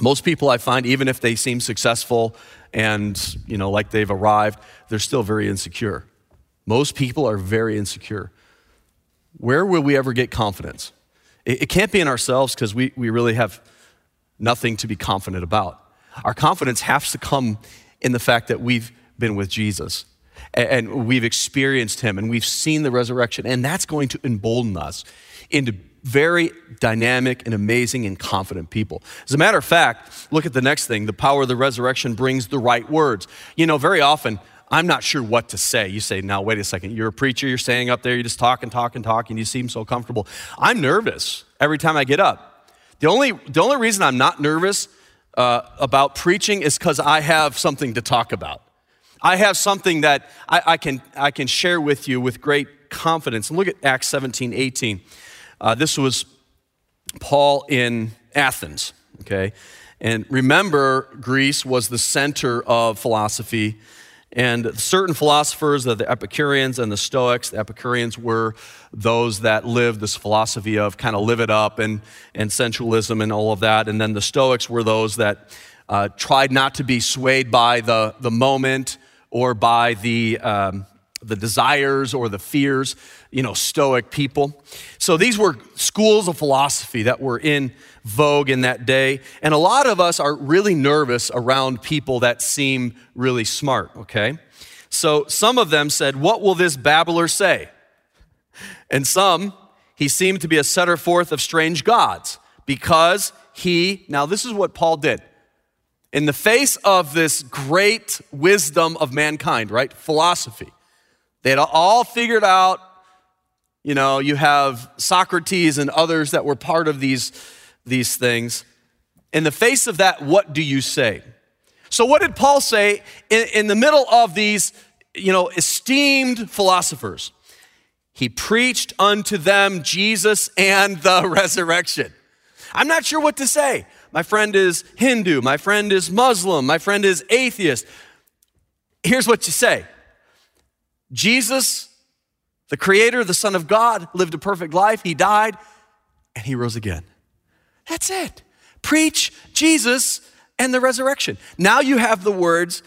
most people I find, even if they seem successful and, you know, like they've arrived, they're still very insecure. Most people are very insecure. Where will we ever get confidence? It, it can't be in ourselves because we, we really have nothing to be confident about. Our confidence has to come in the fact that we've been with Jesus and, and we've experienced him and we've seen the resurrection, and that's going to embolden us into very dynamic and amazing and confident people. As a matter of fact, look at the next thing the power of the resurrection brings the right words. You know, very often, I'm not sure what to say. You say, now, wait a second. You're a preacher, you're standing up there, you're just talking, talking, talking, you seem so comfortable. I'm nervous every time I get up. The only, the only reason I'm not nervous uh, about preaching is because I have something to talk about. I have something that I, I, can, I can share with you with great confidence. And look at Acts 17, 18. Uh, this was Paul in Athens, okay? And remember, Greece was the center of philosophy. And certain philosophers, the Epicureans and the Stoics, the Epicureans were those that lived this philosophy of kind of live it up and, and sensualism and all of that. And then the Stoics were those that uh, tried not to be swayed by the, the moment or by the, um, the desires or the fears, you know, Stoic people. So these were schools of philosophy that were in vogue in that day. And a lot of us are really nervous around people that seem really smart, okay? So some of them said, What will this babbler say? And some, he seemed to be a setter forth of strange gods because he, now this is what Paul did. In the face of this great wisdom of mankind, right? Philosophy. They had all figured out, you know, you have Socrates and others that were part of these, these things. In the face of that, what do you say? So, what did Paul say in, in the middle of these, you know, esteemed philosophers? He preached unto them Jesus and the resurrection. I'm not sure what to say. My friend is Hindu. My friend is Muslim. My friend is atheist. Here's what you say Jesus, the Creator, the Son of God, lived a perfect life. He died and He rose again. That's it. Preach Jesus and the resurrection. Now you have the words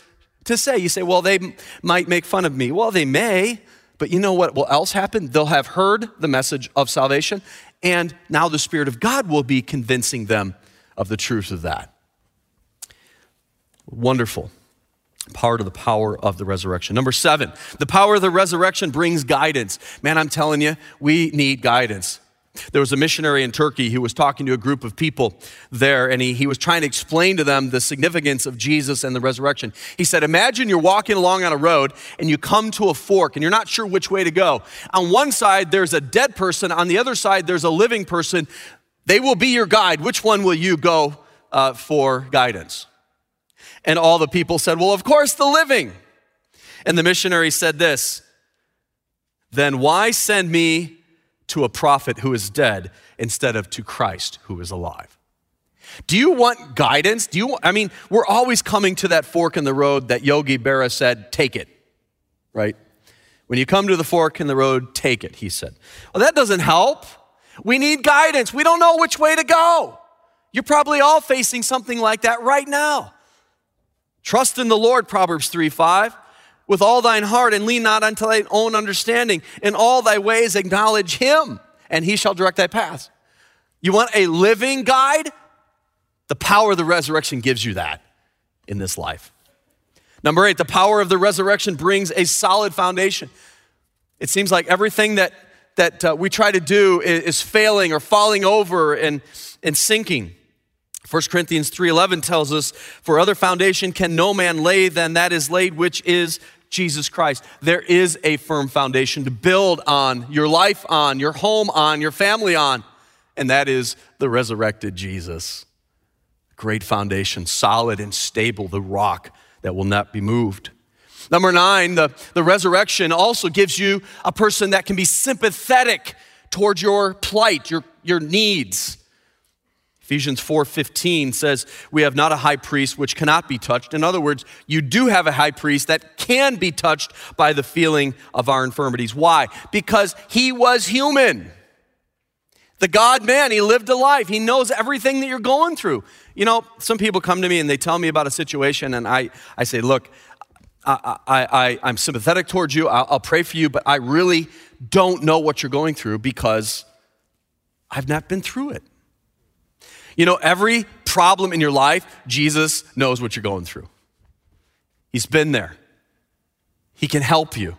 to say. You say, well, they might make fun of me. Well, they may, but you know what will else happen? They'll have heard the message of salvation, and now the Spirit of God will be convincing them of the truth of that. Wonderful. Part of the power of the resurrection. Number seven, the power of the resurrection brings guidance. Man, I'm telling you, we need guidance. There was a missionary in Turkey who was talking to a group of people there, and he, he was trying to explain to them the significance of Jesus and the resurrection. He said, Imagine you're walking along on a road and you come to a fork and you're not sure which way to go. On one side, there's a dead person, on the other side, there's a living person. They will be your guide. Which one will you go uh, for guidance? And all the people said, Well, of course, the living. And the missionary said this Then why send me to a prophet who is dead instead of to Christ who is alive. Do you want guidance? Do you I mean, we're always coming to that fork in the road that Yogi Berra said, take it. Right? When you come to the fork in the road, take it, he said. Well, that doesn't help. We need guidance. We don't know which way to go. You're probably all facing something like that right now. Trust in the Lord, Proverbs 3 5 with all thine heart and lean not unto thine own understanding. In all thy ways acknowledge him, and he shall direct thy paths. You want a living guide? The power of the resurrection gives you that in this life. Number eight, the power of the resurrection brings a solid foundation. It seems like everything that, that uh, we try to do is, is failing or falling over and, and sinking. 1 Corinthians 3:11 tells us, "For other foundation can no man lay than that is laid which is Jesus Christ. There is a firm foundation to build on, your life on, your home on, your family on, and that is the resurrected Jesus. Great foundation, solid and stable, the rock that will not be moved. Number nine, the, the resurrection also gives you a person that can be sympathetic towards your plight, your, your needs. Ephesians 4:15 says, "We have not a high priest which cannot be touched." In other words, you do have a high priest that can be touched by the feeling of our infirmities. Why? Because he was human. The God man, he lived a life. He knows everything that you're going through. You know, some people come to me and they tell me about a situation, and I, I say, Look, I, I, I, am sympathetic towards you. I'll, I'll pray for you, but I really don't know what you're going through because I've not been through it. You know, every problem in your life, Jesus knows what you're going through. He's been there, He can help you.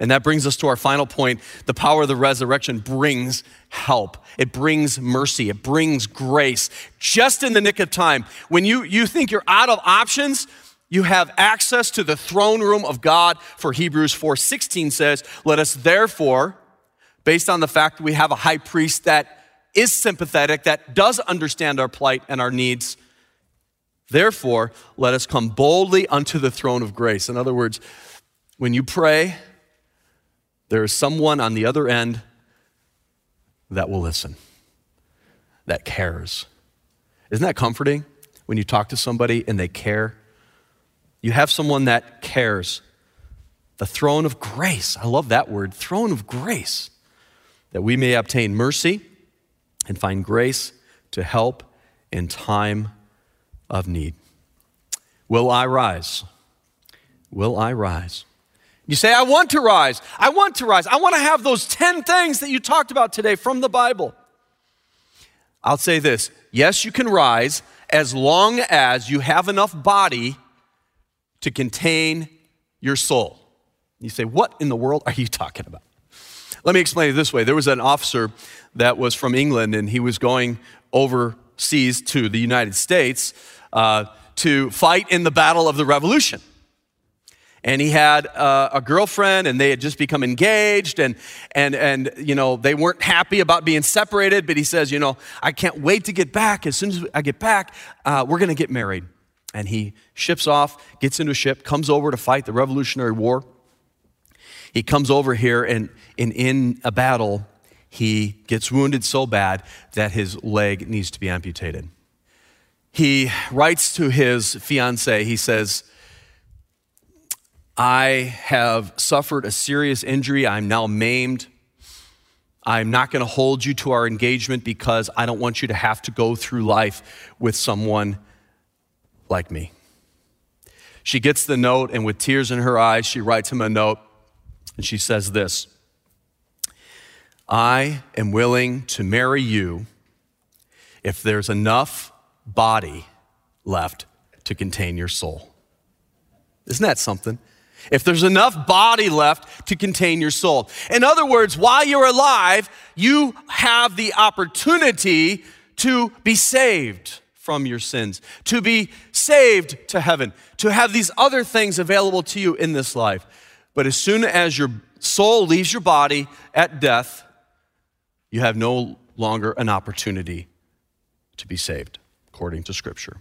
And that brings us to our final point. The power of the resurrection brings help. It brings mercy. It brings grace. Just in the nick of time. When you, you think you're out of options, you have access to the throne room of God. For Hebrews 4:16 says, "Let us therefore, based on the fact that we have a high priest that is sympathetic, that does understand our plight and our needs. Therefore, let us come boldly unto the throne of grace. In other words, when you pray, there is someone on the other end that will listen, that cares. Isn't that comforting when you talk to somebody and they care? You have someone that cares. The throne of grace. I love that word, throne of grace, that we may obtain mercy and find grace to help in time of need. Will I rise? Will I rise? You say, I want to rise. I want to rise. I want to have those 10 things that you talked about today from the Bible. I'll say this yes, you can rise as long as you have enough body to contain your soul. You say, What in the world are you talking about? Let me explain it this way. There was an officer that was from England and he was going overseas to the United States uh, to fight in the Battle of the Revolution. And he had uh, a girlfriend and they had just become engaged and and and you know they weren't happy about being separated but he says you know i can't wait to get back. As soon as i get back uh, we're going to get married. And he ships off gets into a ship comes over to fight the revolutionary war he comes over here and, and in a battle he gets wounded so bad that his leg needs to be amputated he writes to his fiancee he says I have suffered a serious injury. I'm now maimed. I'm not going to hold you to our engagement because I don't want you to have to go through life with someone like me. She gets the note, and with tears in her eyes, she writes him a note, and she says this I am willing to marry you if there's enough body left to contain your soul. Isn't that something? if there's enough body left to contain your soul. In other words, while you're alive, you have the opportunity to be saved from your sins, to be saved to heaven, to have these other things available to you in this life. But as soon as your soul leaves your body at death, you have no longer an opportunity to be saved, according to Scripture.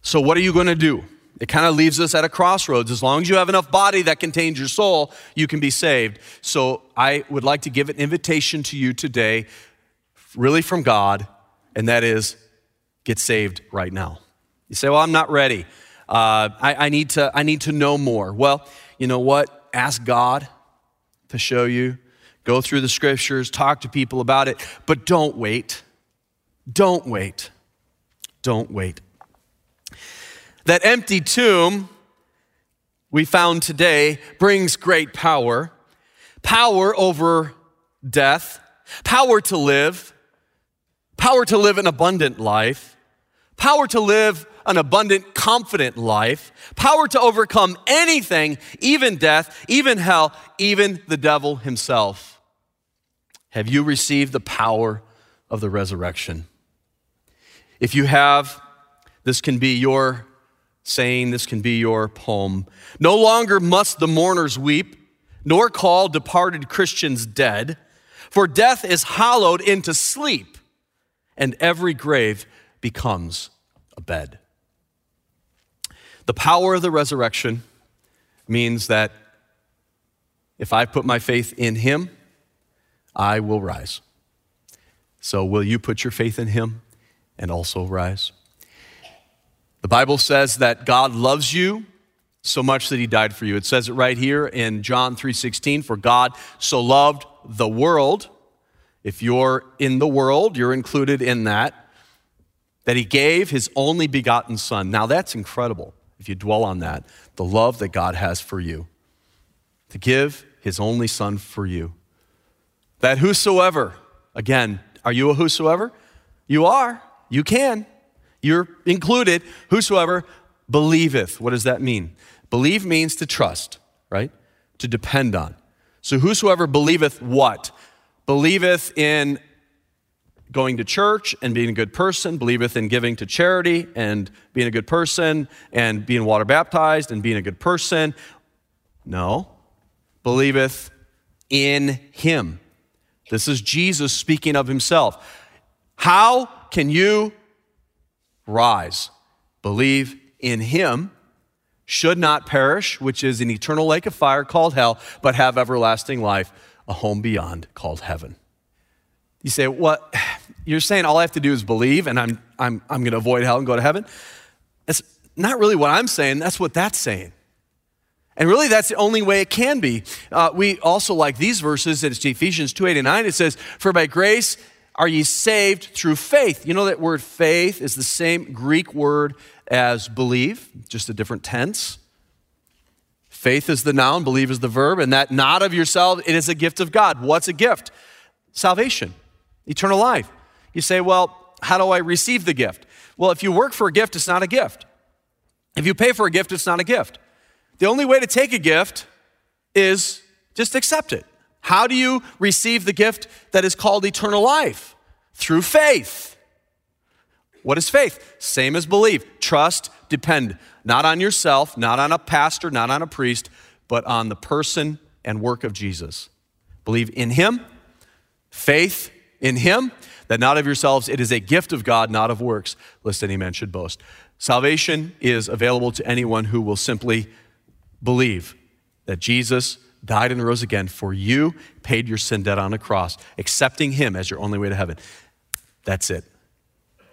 So, what are you going to do? It kind of leaves us at a crossroads. As long as you have enough body that contains your soul, you can be saved. So I would like to give an invitation to you today, really from God, and that is get saved right now. You say, Well, I'm not ready. Uh, I, I, need to, I need to know more. Well, you know what? Ask God to show you. Go through the scriptures, talk to people about it, but don't wait. Don't wait. Don't wait. That empty tomb we found today brings great power power over death, power to live, power to live an abundant life, power to live an abundant, confident life, power to overcome anything, even death, even hell, even the devil himself. Have you received the power of the resurrection? If you have, this can be your saying this can be your poem. No longer must the mourners weep, nor call departed Christians dead, for death is hollowed into sleep, and every grave becomes a bed. The power of the resurrection means that if I put my faith in Him, I will rise. So, will you put your faith in Him and also rise? The Bible says that God loves you so much that he died for you. It says it right here in John 3:16, for God so loved the world. If you're in the world, you're included in that. That he gave his only begotten son. Now that's incredible if you dwell on that, the love that God has for you. To give his only son for you. That whosoever, again, are you a whosoever? You are. You can. You're included. Whosoever believeth. What does that mean? Believe means to trust, right? To depend on. So whosoever believeth what? Believeth in going to church and being a good person, believeth in giving to charity and being a good person, and being water baptized and being a good person. No. Believeth in him. This is Jesus speaking of himself. How can you Rise, believe in him, should not perish, which is an eternal lake of fire called hell, but have everlasting life, a home beyond called heaven. You say, What? You're saying all I have to do is believe and I'm, I'm, I'm going to avoid hell and go to heaven? That's not really what I'm saying. That's what that's saying. And really, that's the only way it can be. Uh, we also like these verses. It's Ephesians 2 8 and 9. It says, For by grace are ye saved through faith. You know that word faith is the same Greek word as believe, just a different tense. Faith is the noun, believe is the verb, and that not of yourself, it is a gift of God. What's a gift? Salvation, eternal life. You say, well, how do I receive the gift? Well, if you work for a gift, it's not a gift. If you pay for a gift, it's not a gift. The only way to take a gift is just accept it. How do you receive the gift that is called eternal life? Through faith. What is faith? Same as believe. Trust, depend not on yourself, not on a pastor, not on a priest, but on the person and work of Jesus. Believe in him, faith in him, that not of yourselves, it is a gift of God, not of works, lest any man should boast. Salvation is available to anyone who will simply believe that Jesus died and rose again for you, paid your sin debt on a cross, accepting him as your only way to heaven. That's it.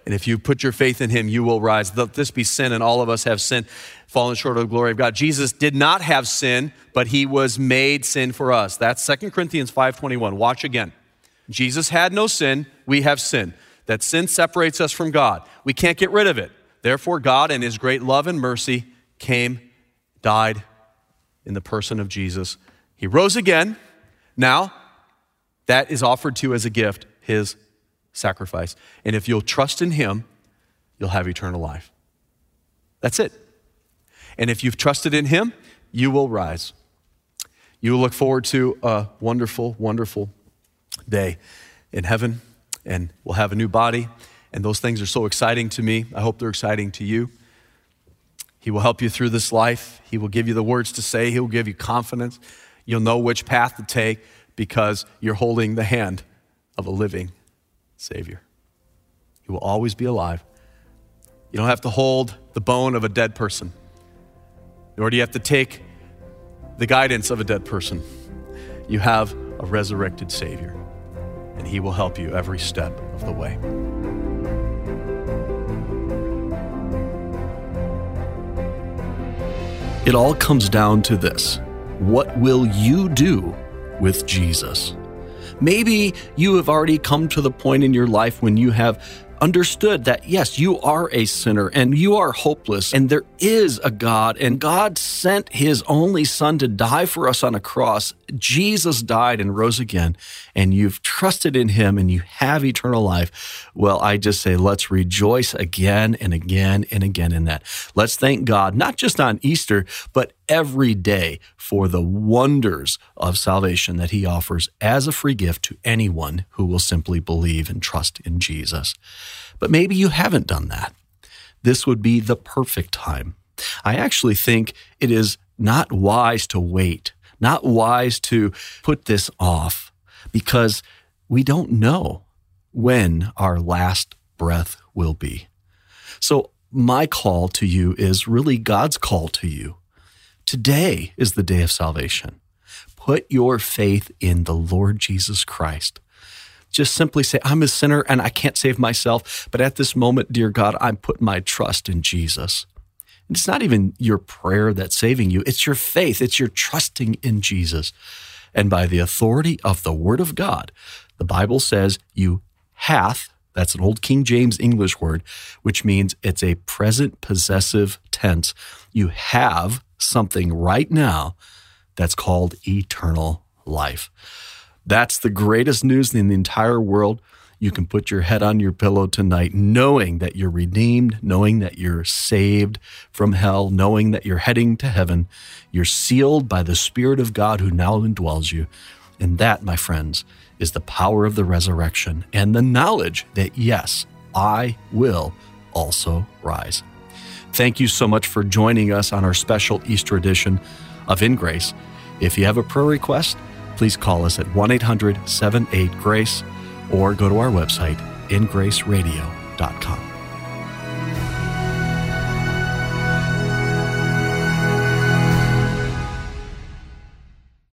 And if you put your faith in him, you will rise. Let this be sin, and all of us have sinned, fallen short of the glory of God. Jesus did not have sin, but he was made sin for us. That's 2 Corinthians 5.21. Watch again. Jesus had no sin, we have sin. That sin separates us from God. We can't get rid of it. Therefore, God, in his great love and mercy, came, died in the person of Jesus. He rose again. Now, that is offered to you as a gift, his sacrifice. And if you'll trust in him, you'll have eternal life. That's it. And if you've trusted in him, you will rise. You will look forward to a wonderful, wonderful day in heaven, and we'll have a new body. And those things are so exciting to me. I hope they're exciting to you. He will help you through this life. He will give you the words to say. He will give you confidence. You'll know which path to take because you're holding the hand of a living Savior. He will always be alive. You don't have to hold the bone of a dead person, nor do you have to take the guidance of a dead person. You have a resurrected Savior, and He will help you every step of the way. It all comes down to this what will you do with Jesus? Maybe you have already come to the point in your life when you have understood that yes, you are a sinner and you are hopeless, and there is a God, and God sent his only Son to die for us on a cross. Jesus died and rose again, and you've trusted in him and you have eternal life. Well, I just say let's rejoice again and again and again in that. Let's thank God, not just on Easter, but every day for the wonders of salvation that he offers as a free gift to anyone who will simply believe and trust in Jesus. But maybe you haven't done that. This would be the perfect time. I actually think it is not wise to wait, not wise to put this off, because we don't know when our last breath will be. So, my call to you is really God's call to you. Today is the day of salvation. Put your faith in the Lord Jesus Christ just simply say, I'm a sinner and I can't save myself. But at this moment, dear God, I'm putting my trust in Jesus. And it's not even your prayer that's saving you, it's your faith, it's your trusting in Jesus. And by the authority of the Word of God, the Bible says you hath, that's an old King James English word, which means it's a present possessive tense. You have something right now that's called eternal life. That's the greatest news in the entire world. You can put your head on your pillow tonight knowing that you're redeemed, knowing that you're saved from hell, knowing that you're heading to heaven. You're sealed by the Spirit of God who now indwells you. And that, my friends, is the power of the resurrection and the knowledge that, yes, I will also rise. Thank you so much for joining us on our special Easter edition of In Grace. If you have a prayer request, please call us at 1 800 78 Grace or go to our website, ingraceradio.com.